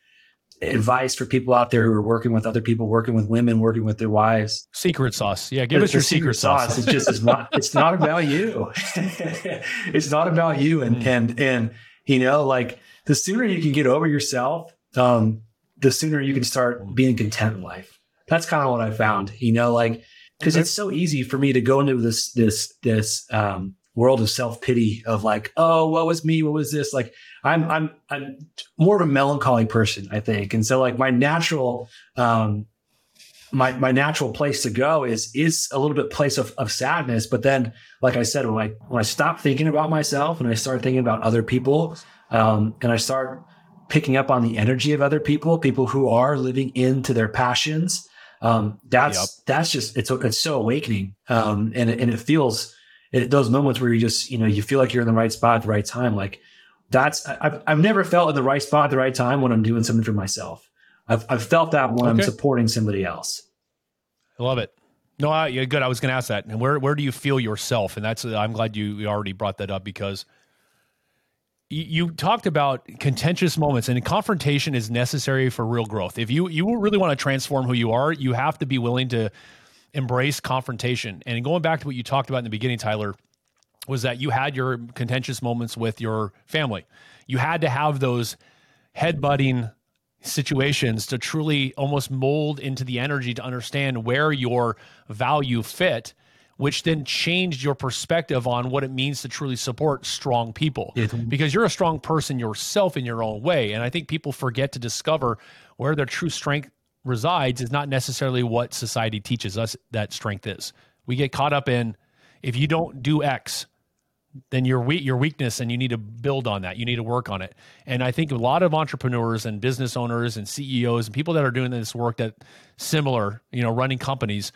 advice for people out there who are working with other people, working with women, working with their wives. Secret sauce, yeah. Give us your secret, secret sauce. sauce. It's just it's not it's not about you. it's not about you, and mm. and and you know, like the sooner you can get over yourself, um, the sooner you can start being content in life. That's kind of what I found. You know, like because it's so easy for me to go into this this this um, world of self pity of like, oh, what was me? What was this? Like, I'm I'm I'm more of a melancholy person, I think, and so like my natural um, my my natural place to go is is a little bit place of, of sadness. But then, like I said, when I when I stop thinking about myself and I start thinking about other people, um, and I start picking up on the energy of other people, people who are living into their passions, um, that's yep. that's just it's it's so awakening, um, and and it feels it, those moments where you just you know you feel like you're in the right spot at the right time, like that's I've I've never felt in the right spot at the right time when I'm doing something for myself. I've I've felt that when okay. I'm supporting somebody else. I love it. No, I, yeah, good. I was going to ask that. And where where do you feel yourself? And that's I'm glad you, you already brought that up because you, you talked about contentious moments and confrontation is necessary for real growth. If you you really want to transform who you are, you have to be willing to embrace confrontation. And going back to what you talked about in the beginning, Tyler, was that you had your contentious moments with your family. You had to have those headbutting situations to truly almost mold into the energy to understand where your value fit which then changed your perspective on what it means to truly support strong people because you're a strong person yourself in your own way and i think people forget to discover where their true strength resides is not necessarily what society teaches us that strength is. We get caught up in if you don't do x then your weak your weakness and you need to build on that. You need to work on it. And i think a lot of entrepreneurs and business owners and ceos and people that are doing this work that similar you know running companies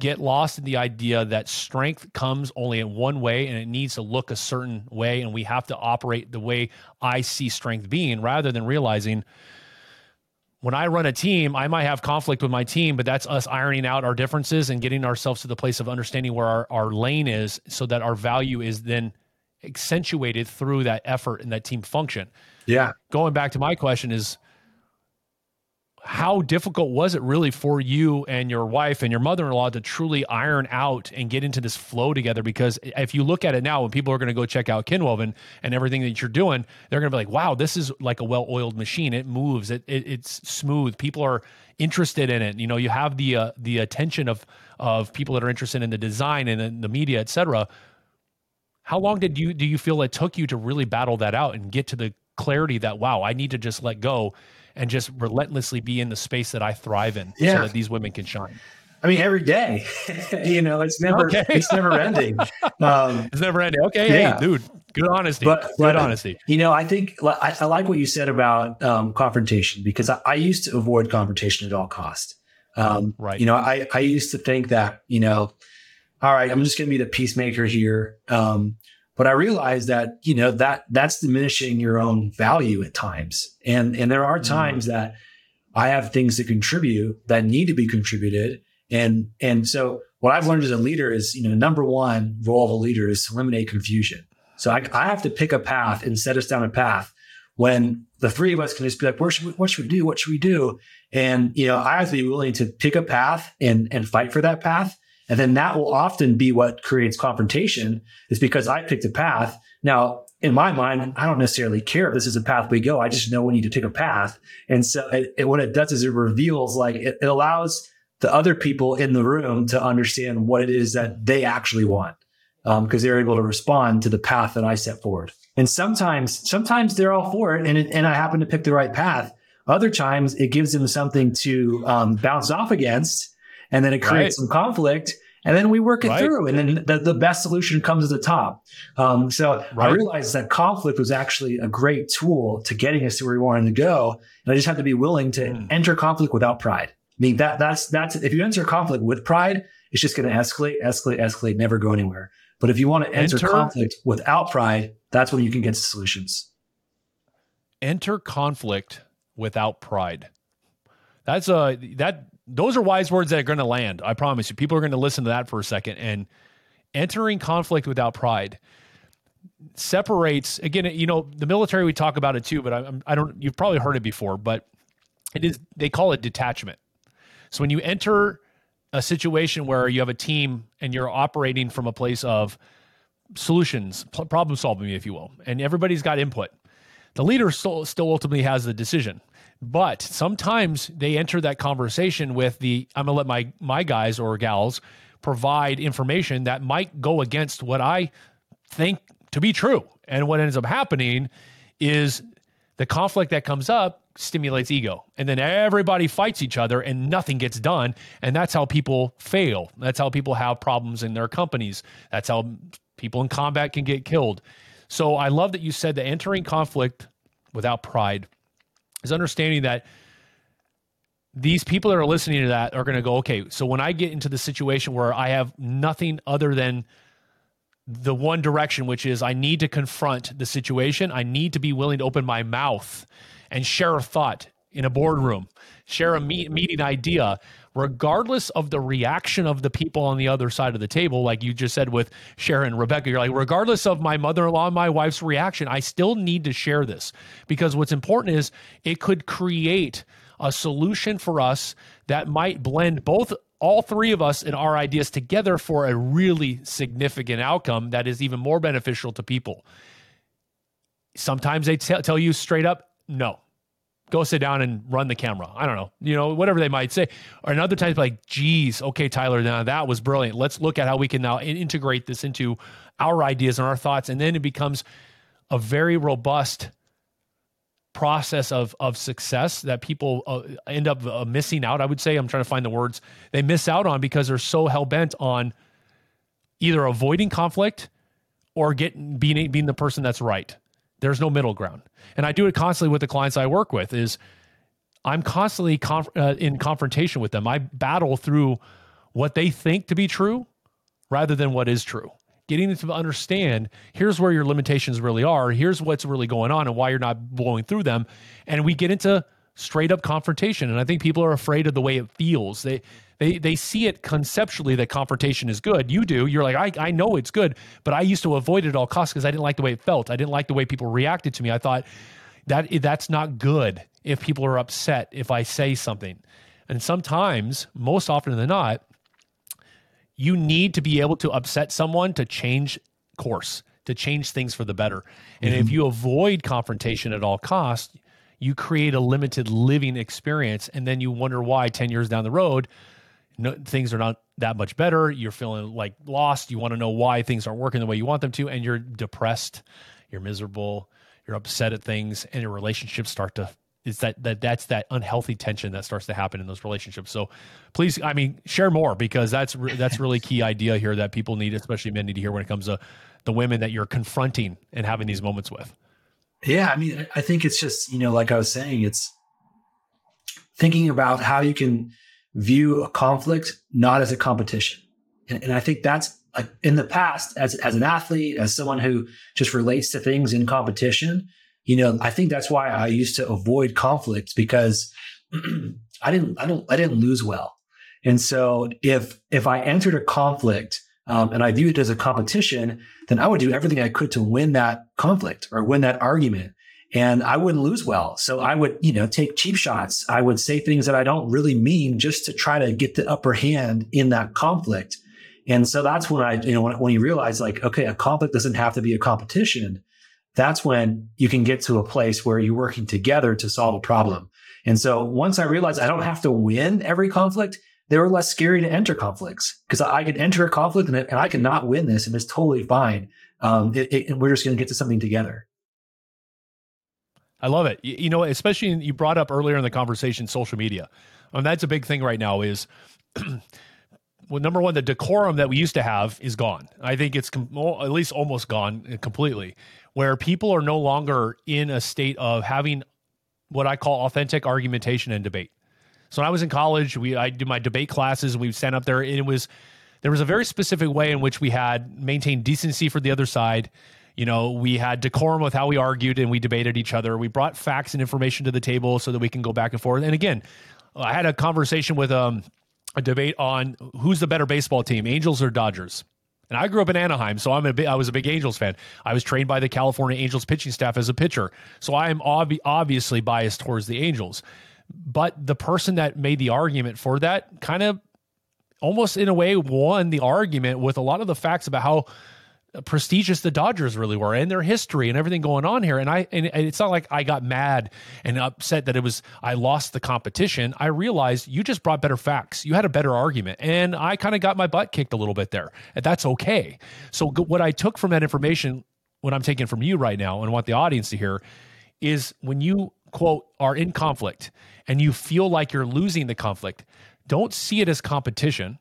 get lost in the idea that strength comes only in one way and it needs to look a certain way. And we have to operate the way i see strength being rather than realizing when I run a team, I might have conflict with my team, but that's us ironing out our differences and getting ourselves to the place of understanding where our, our lane is so that our value is then accentuated through that effort and that team function. Yeah. Going back to my question is how difficult was it really for you and your wife and your mother-in-law to truly iron out and get into this flow together? Because if you look at it now when people are going to go check out kinwoven and everything that you're doing they're going to be like wow this is like a well-oiled machine. It moves. It, it it's smooth. People are interested in it. You know you have the uh, the attention of of people that are interested in the design and the media etc how long did you do you feel it took you to really battle that out and get to the clarity that wow, I need to just let go and just relentlessly be in the space that I thrive in yeah. so that these women can shine? I mean, every day, you know, it's never, okay. it's never ending. Um, it's never ending. Okay. Yeah. Hey, dude, good honesty. But, good but, honesty. You know, I think I, I like what you said about um, confrontation because I, I, used to avoid confrontation at all cost. Um, right. You know, I, I used to think that, you know, all right, I'm just going to be the peacemaker here. Um, but I realized that you know that that's diminishing your own value at times, and and there are mm. times mm. that I have things to contribute that need to be contributed, and and so what I've learned as a leader is you know number one role of a leader is to eliminate confusion. So I, I have to pick a path and set us down a path when the three of us can just be like, should we, what should we do? What should we do? And you know, I have to be willing to pick a path and and fight for that path and then that will often be what creates confrontation is because I picked a path. Now, in my mind, I don't necessarily care if this is a path we go. I just know we need to take a path. And so it, it, what it does is it reveals like it, it allows the other people in the room to understand what it is that they actually want. Um, because they're able to respond to the path that I set forward. And sometimes, sometimes they're all for it and, it, and I happen to pick the right path. Other times it gives them something to um, bounce off against and then it creates right. some conflict and then we work it right. through and then the, the, best solution comes at the top um, so right. i realized that conflict was actually a great tool to getting us to where we wanted to go and i just have to be willing to mm. enter conflict without pride i mean that that's that's if you enter conflict with pride it's just going to escalate escalate escalate never go anywhere but if you want to enter, enter conflict without pride that's when you can get to solutions enter conflict without pride that's a that those are wise words that are going to land. I promise you. People are going to listen to that for a second. And entering conflict without pride separates again. You know, the military we talk about it too, but I, I don't. You've probably heard it before, but it is. They call it detachment. So when you enter a situation where you have a team and you're operating from a place of solutions, problem solving, if you will, and everybody's got input, the leader still, still ultimately has the decision. But sometimes they enter that conversation with the I'm gonna let my my guys or gals provide information that might go against what I think to be true. And what ends up happening is the conflict that comes up stimulates ego. And then everybody fights each other and nothing gets done. And that's how people fail. That's how people have problems in their companies. That's how people in combat can get killed. So I love that you said that entering conflict without pride is understanding that these people that are listening to that are going to go, okay, so when I get into the situation where I have nothing other than the one direction, which is I need to confront the situation, I need to be willing to open my mouth and share a thought in a boardroom, share a meet, meeting idea, regardless of the reaction of the people on the other side of the table, like you just said with Sharon, Rebecca, you're like, regardless of my mother in law and my wife's reaction, I still need to share this because what's important is it could create a solution for us that might blend both all three of us and our ideas together for a really significant outcome that is even more beneficial to people. Sometimes they t- tell you straight up, no, go sit down and run the camera. I don't know, you know, whatever they might say. Or another time, like, geez, okay, Tyler, now that was brilliant. Let's look at how we can now integrate this into our ideas and our thoughts. And then it becomes a very robust process of of success that people uh, end up uh, missing out. I would say I'm trying to find the words they miss out on because they're so hell bent on either avoiding conflict or getting being being the person that's right. There's no middle ground, and I do it constantly with the clients I work with. Is I'm constantly conf- uh, in confrontation with them. I battle through what they think to be true rather than what is true getting them to understand here's where your limitations really are, here's what's really going on and why you're not blowing through them. And we get into straight up confrontation. And I think people are afraid of the way it feels. They they they see it conceptually that confrontation is good. You do. You're like, I, I know it's good, but I used to avoid it at all costs because I didn't like the way it felt. I didn't like the way people reacted to me. I thought that that's not good if people are upset if I say something. And sometimes, most often than not, you need to be able to upset someone to change course, to change things for the better. And mm-hmm. if you avoid confrontation at all costs, you create a limited living experience. And then you wonder why 10 years down the road, no, things are not that much better. You're feeling like lost. You want to know why things aren't working the way you want them to. And you're depressed, you're miserable, you're upset at things, and your relationships start to is that that that's that unhealthy tension that starts to happen in those relationships. So please, I mean, share more because that's re- that's really key idea here that people need, especially men need to hear when it comes to the women that you're confronting and having these moments with. Yeah, I mean, I think it's just you know, like I was saying, it's thinking about how you can view a conflict not as a competition, and, and I think that's like in the past as as an athlete, as someone who just relates to things in competition you know, I think that's why I used to avoid conflicts because I didn't, I don't, I didn't lose well. And so if, if I entered a conflict, um, and I viewed it as a competition, then I would do everything I could to win that conflict or win that argument. And I wouldn't lose well. So I would, you know, take cheap shots. I would say things that I don't really mean just to try to get the upper hand in that conflict. And so that's when I, you know, when, when you realize like, okay, a conflict doesn't have to be a competition that's when you can get to a place where you're working together to solve a problem. And so once I realized I don't have to win every conflict, they were less scary to enter conflicts because I could enter a conflict and, and I could not win this and it's totally fine. Um, it, it, and we're just going to get to something together. I love it. You, you, know, especially you brought up earlier in the conversation, social media. And that's a big thing right now is well, number one, the decorum that we used to have is gone. I think it's com- at least almost gone uh, completely where people are no longer in a state of having what I call authentic argumentation and debate. So when I was in college, we I did my debate classes. We stand up there, and it was there was a very specific way in which we had maintained decency for the other side. You know, we had decorum with how we argued and we debated each other. We brought facts and information to the table so that we can go back and forth. And again, I had a conversation with um, a debate on who's the better baseball team, Angels or Dodgers. And I grew up in Anaheim, so I'm a big, I was a big Angels fan. I was trained by the California Angels pitching staff as a pitcher, so I am ob- obviously biased towards the Angels. But the person that made the argument for that kind of almost in a way won the argument with a lot of the facts about how prestigious the Dodgers really were and their history and everything going on here. And I and it's not like I got mad and upset that it was I lost the competition. I realized you just brought better facts. You had a better argument, and I kind of got my butt kicked a little bit there, and that's okay. So what I took from that information, what I'm taking from you right now, and want the audience to hear, is when you quote are in conflict and you feel like you're losing the conflict, don't see it as competition.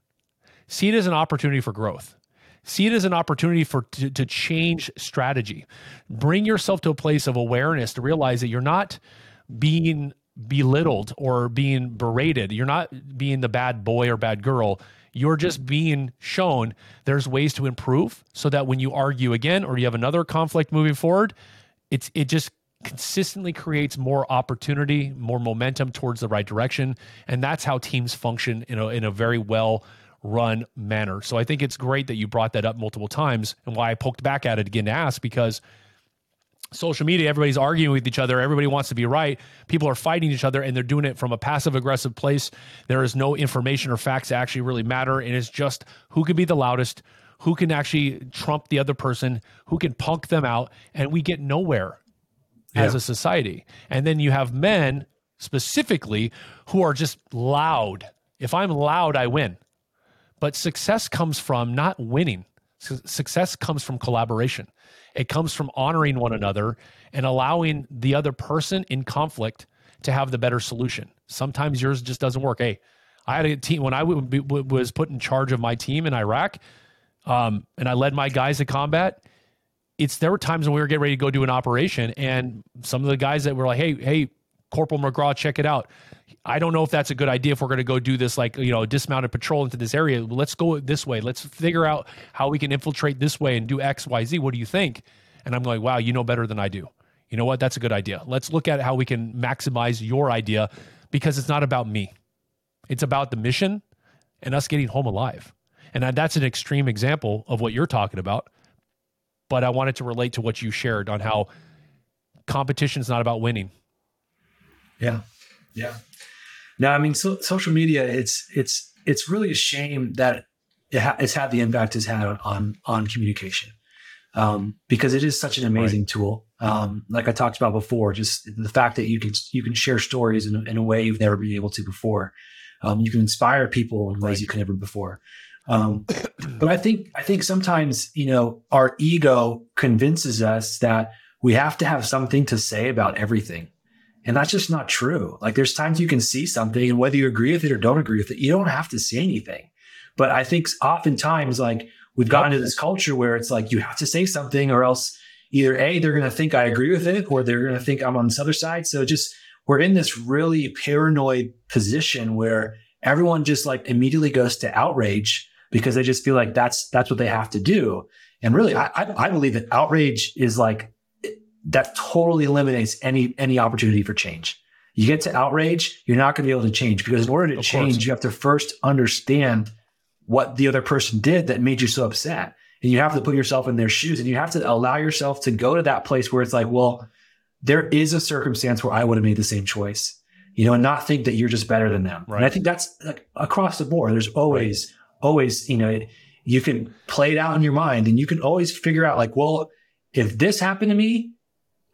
See it as an opportunity for growth. See it as an opportunity for to, to change strategy. Bring yourself to a place of awareness to realize that you're not being belittled or being berated. You're not being the bad boy or bad girl. You're just being shown there's ways to improve so that when you argue again or you have another conflict moving forward, it's it just consistently creates more opportunity, more momentum towards the right direction, and that's how teams function in a in a very well run manner. So I think it's great that you brought that up multiple times and why I poked back at it again to ask because social media, everybody's arguing with each other. Everybody wants to be right. People are fighting each other and they're doing it from a passive aggressive place. There is no information or facts that actually really matter. And it's just who can be the loudest, who can actually trump the other person, who can punk them out. And we get nowhere yeah. as a society. And then you have men specifically who are just loud. If I'm loud, I win. But success comes from not winning. Success comes from collaboration. It comes from honoring one another and allowing the other person in conflict to have the better solution. Sometimes yours just doesn't work. Hey, I had a team when I w- w- was put in charge of my team in Iraq, um, and I led my guys to combat. It's there were times when we were getting ready to go do an operation, and some of the guys that were like, "Hey, hey, Corporal McGraw, check it out." I don't know if that's a good idea if we're going to go do this, like, you know, dismounted patrol into this area. Let's go this way. Let's figure out how we can infiltrate this way and do X, Y, Z. What do you think? And I'm going, wow, you know better than I do. You know what? That's a good idea. Let's look at how we can maximize your idea because it's not about me. It's about the mission and us getting home alive. And that's an extreme example of what you're talking about. But I wanted to relate to what you shared on how competition is not about winning. Yeah. Yeah. No, I mean, so, social media, it's it's it's really a shame that it ha- it's had the impact it's had on on communication, um, because it is such an amazing right. tool. Um, like I talked about before, just the fact that you can you can share stories in, in a way you've never been able to before. Um, you can inspire people in ways right. you could never before. Um, but I think I think sometimes you know our ego convinces us that we have to have something to say about everything. And that's just not true. Like there's times you can see something and whether you agree with it or don't agree with it, you don't have to say anything. But I think oftentimes like we've gotten to this culture where it's like you have to say something or else either A, they're going to think I agree with it or they're going to think I'm on this other side. So just we're in this really paranoid position where everyone just like immediately goes to outrage because they just feel like that's that's what they have to do. And really, I, I believe that outrage is like that totally eliminates any any opportunity for change. You get to outrage, you're not going to be able to change because in order to of change, course. you have to first understand what the other person did that made you so upset. And you have to put yourself in their shoes and you have to allow yourself to go to that place where it's like, well, there is a circumstance where I would have made the same choice, you know, and not think that you're just better than them. Right. And I think that's like across the board. There's always, right. always, you know, you can play it out in your mind and you can always figure out like, well, if this happened to me,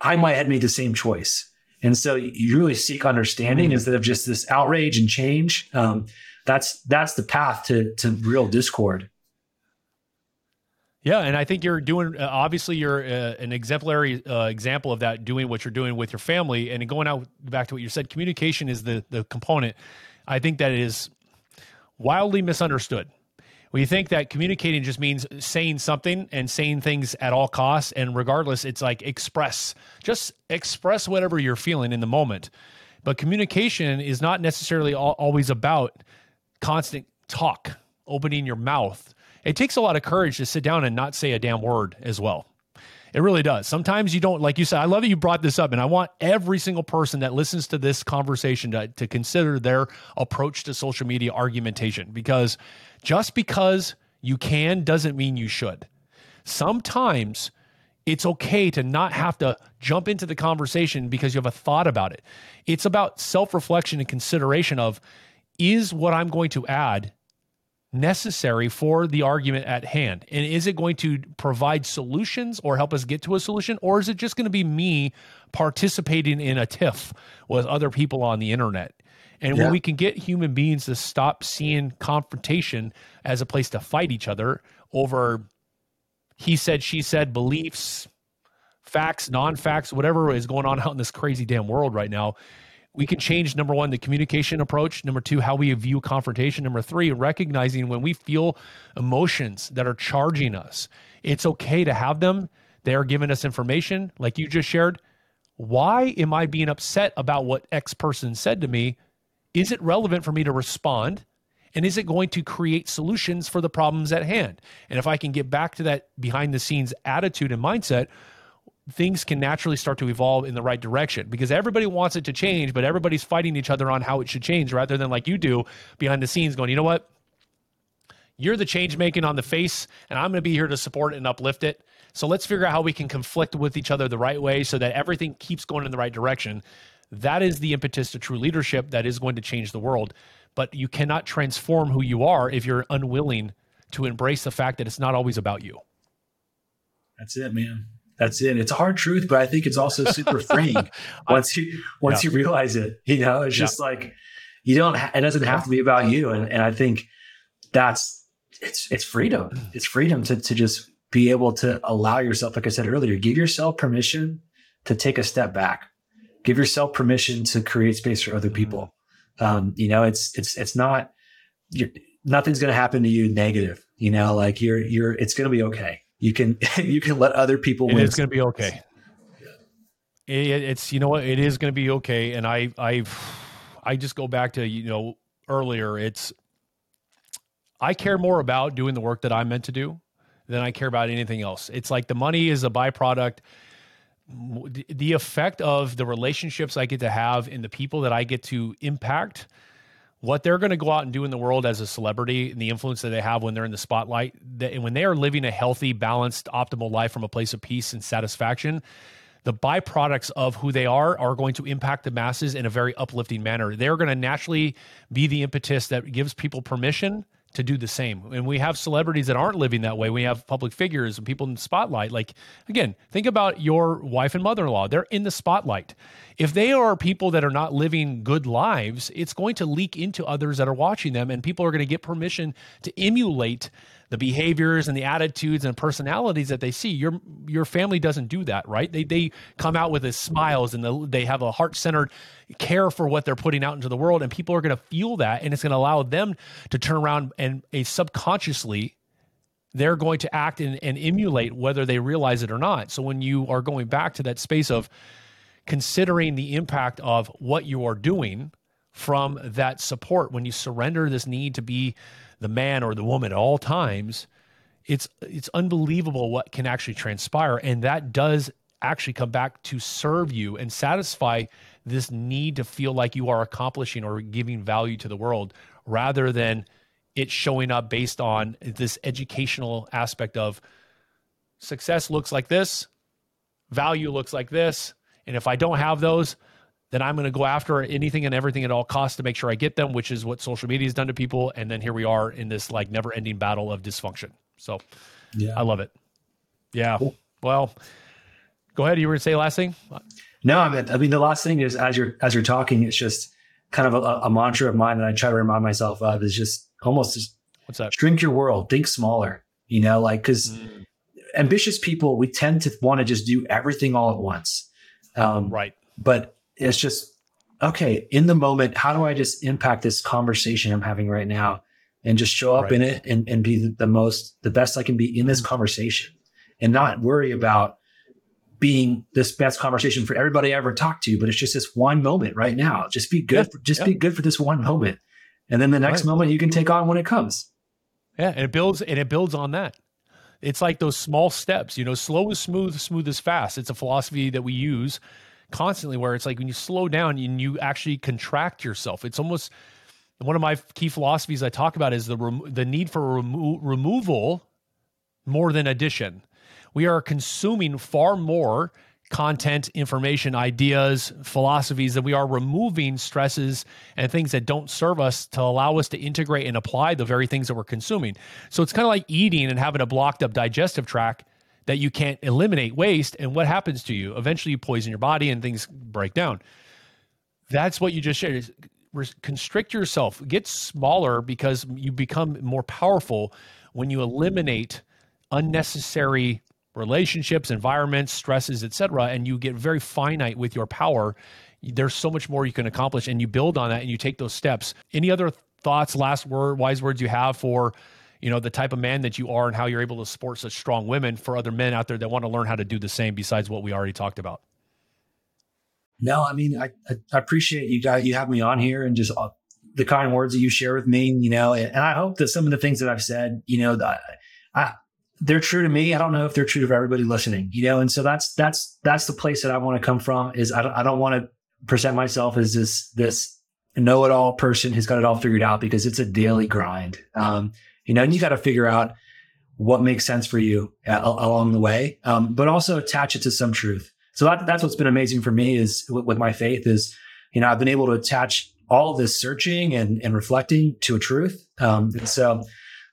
I might have made the same choice. And so you really seek understanding mm-hmm. instead of just this outrage and change. Um, that's that's the path to to real discord. Yeah, and I think you're doing. Uh, obviously, you're uh, an exemplary uh, example of that. Doing what you're doing with your family, and going out back to what you said, communication is the the component. I think that is wildly misunderstood you think that communicating just means saying something and saying things at all costs and regardless it's like express just express whatever you're feeling in the moment but communication is not necessarily always about constant talk opening your mouth it takes a lot of courage to sit down and not say a damn word as well it really does. Sometimes you don't, like you said, I love that you brought this up. And I want every single person that listens to this conversation to, to consider their approach to social media argumentation because just because you can doesn't mean you should. Sometimes it's okay to not have to jump into the conversation because you have a thought about it. It's about self reflection and consideration of is what I'm going to add necessary for the argument at hand? And is it going to provide solutions or help us get to a solution? Or is it just going to be me participating in a tiff with other people on the internet? And yeah. when we can get human beings to stop seeing confrontation as a place to fight each other over he said, she said beliefs, facts, non-facts, whatever is going on out in this crazy damn world right now. We can change number one, the communication approach. Number two, how we view confrontation. Number three, recognizing when we feel emotions that are charging us. It's okay to have them. They are giving us information, like you just shared. Why am I being upset about what X person said to me? Is it relevant for me to respond? And is it going to create solutions for the problems at hand? And if I can get back to that behind the scenes attitude and mindset, things can naturally start to evolve in the right direction because everybody wants it to change, but everybody's fighting each other on how it should change rather than like you do behind the scenes going, you know what? You're the change making on the face, and I'm going to be here to support and uplift it. So let's figure out how we can conflict with each other the right way so that everything keeps going in the right direction. That is the impetus to true leadership that is going to change the world. But you cannot transform who you are if you're unwilling to embrace the fact that it's not always about you. That's it, man. That's it. It's a hard truth, but I think it's also super freeing once you once yeah. you realize it. You know, it's just yeah. like you don't. Ha- it doesn't have to be about you, and and I think that's it's it's freedom. It's freedom to to just be able to allow yourself, like I said earlier, give yourself permission to take a step back. Give yourself permission to create space for other people. Um, you know, it's it's it's not. nothing's going to happen to you negative. You know, like you're you're. It's going to be okay you can you can let other people win. It's going to be okay. It, it's you know what it is going to be okay, and I I I just go back to you know earlier. It's I care more about doing the work that I'm meant to do than I care about anything else. It's like the money is a byproduct. The effect of the relationships I get to have and the people that I get to impact what they're going to go out and do in the world as a celebrity and the influence that they have when they're in the spotlight and when they are living a healthy balanced optimal life from a place of peace and satisfaction the byproducts of who they are are going to impact the masses in a very uplifting manner. They're going to naturally be the impetus that gives people permission to do the same. And we have celebrities that aren't living that way. We have public figures and people in the spotlight. Like, again, think about your wife and mother in law. They're in the spotlight. If they are people that are not living good lives, it's going to leak into others that are watching them, and people are going to get permission to emulate the behaviors and the attitudes and personalities that they see. Your your family doesn't do that, right? They they come out with a smiles and the, they have a heart centered care for what they're putting out into the world, and people are going to feel that, and it's going to allow them to turn around and a subconsciously they're going to act and, and emulate whether they realize it or not. So when you are going back to that space of considering the impact of what you are doing from that support, when you surrender this need to be the man or the woman at all times, it's it's unbelievable what can actually transpire, and that does actually come back to serve you and satisfy this need to feel like you are accomplishing or giving value to the world, rather than it showing up based on this educational aspect of success looks like this, value looks like this, and if I don't have those, then I'm going to go after anything and everything at all costs to make sure I get them, which is what social media has done to people. And then here we are in this like never ending battle of dysfunction. So yeah, I love it. Yeah. Cool. Well, go ahead. You were going to say last thing? No, I mean, I mean, the last thing is as you're, as you're talking, it's just kind of a, a mantra of mine that I try to remind myself of is just almost just what's that? Shrink your world, think smaller, you know, like, cause mm. ambitious people, we tend to want to just do everything all at once. Um, right. But it's just okay in the moment how do i just impact this conversation i'm having right now and just show up right. in it and, and be the most the best i can be in this mm-hmm. conversation and not worry about being this best conversation for everybody I ever talked to, but it's just this one moment right now. Just be good. Yeah, for, just yeah. be good for this one moment, and then the next right. moment you can take on when it comes. Yeah, and it builds and it builds on that. It's like those small steps. You know, slow is smooth, smooth is fast. It's a philosophy that we use constantly where it's like when you slow down and you actually contract yourself. It's almost one of my key philosophies i talk about is the rem- the need for remo- removal more than addition. We are consuming far more content information ideas philosophies that we are removing stresses and things that don't serve us to allow us to integrate and apply the very things that we're consuming. So it's kind of like eating and having a blocked up digestive tract that you can't eliminate waste. And what happens to you? Eventually, you poison your body and things break down. That's what you just shared. Is constrict yourself, get smaller because you become more powerful when you eliminate unnecessary relationships, environments, stresses, etc., and you get very finite with your power, there's so much more you can accomplish and you build on that and you take those steps. Any other thoughts, last word, wise words you have for you know the type of man that you are and how you're able to support such strong women for other men out there that want to learn how to do the same besides what we already talked about. No i mean i, I appreciate you guys you have me on here and just uh, the kind words that you share with me you know and, and i hope that some of the things that i've said you know I, they're true to me. I don't know if they're true to everybody listening you know and so that's that's that's the place that i want to come from is i don't, I don't want to present myself as this this know-it-all person who's got it all figured out because it's a daily grind. Um, you know, and you got to figure out what makes sense for you uh, along the way, um, but also attach it to some truth. So that, that's what's been amazing for me is with, my faith is, you know, I've been able to attach all this searching and, and reflecting to a truth. Um, and so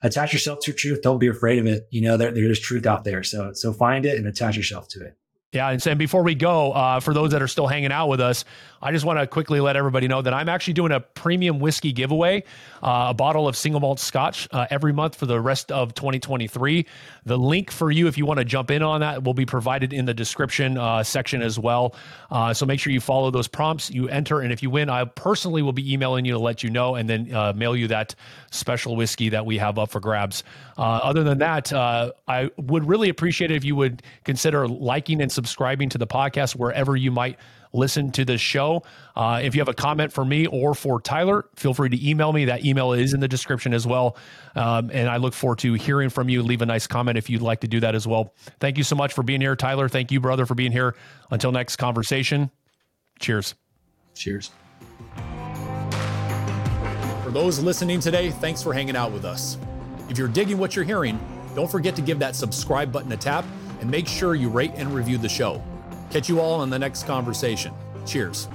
attach yourself to truth. Don't be afraid of it. You know, there, there's truth out there. So, so find it and attach yourself to it. Yeah, and, and before we go, uh, for those that are still hanging out with us, I just want to quickly let everybody know that I'm actually doing a premium whiskey giveaway, uh, a bottle of single malt Scotch uh, every month for the rest of 2023. The link for you, if you want to jump in on that, will be provided in the description uh, section as well. Uh, so make sure you follow those prompts, you enter, and if you win, I personally will be emailing you to let you know, and then uh, mail you that special whiskey that we have up for grabs. other than that, I would really appreciate it if you would consider liking and subscribing to the podcast wherever you might listen to this show. Uh, if you have a comment for me or for Tyler, feel free to email me. That email is in the description as well. Um, and I look forward to hearing from you. Leave a nice comment if you'd like to do that as well. Thank you so much for being here, Tyler. Thank you, brother, for being here. Until next conversation, cheers. Cheers. For those listening today, thanks for hanging out with us. If you're digging what you're hearing, don't forget to give that subscribe button a tap and make sure you rate and review the show. Catch you all in the next conversation. Cheers.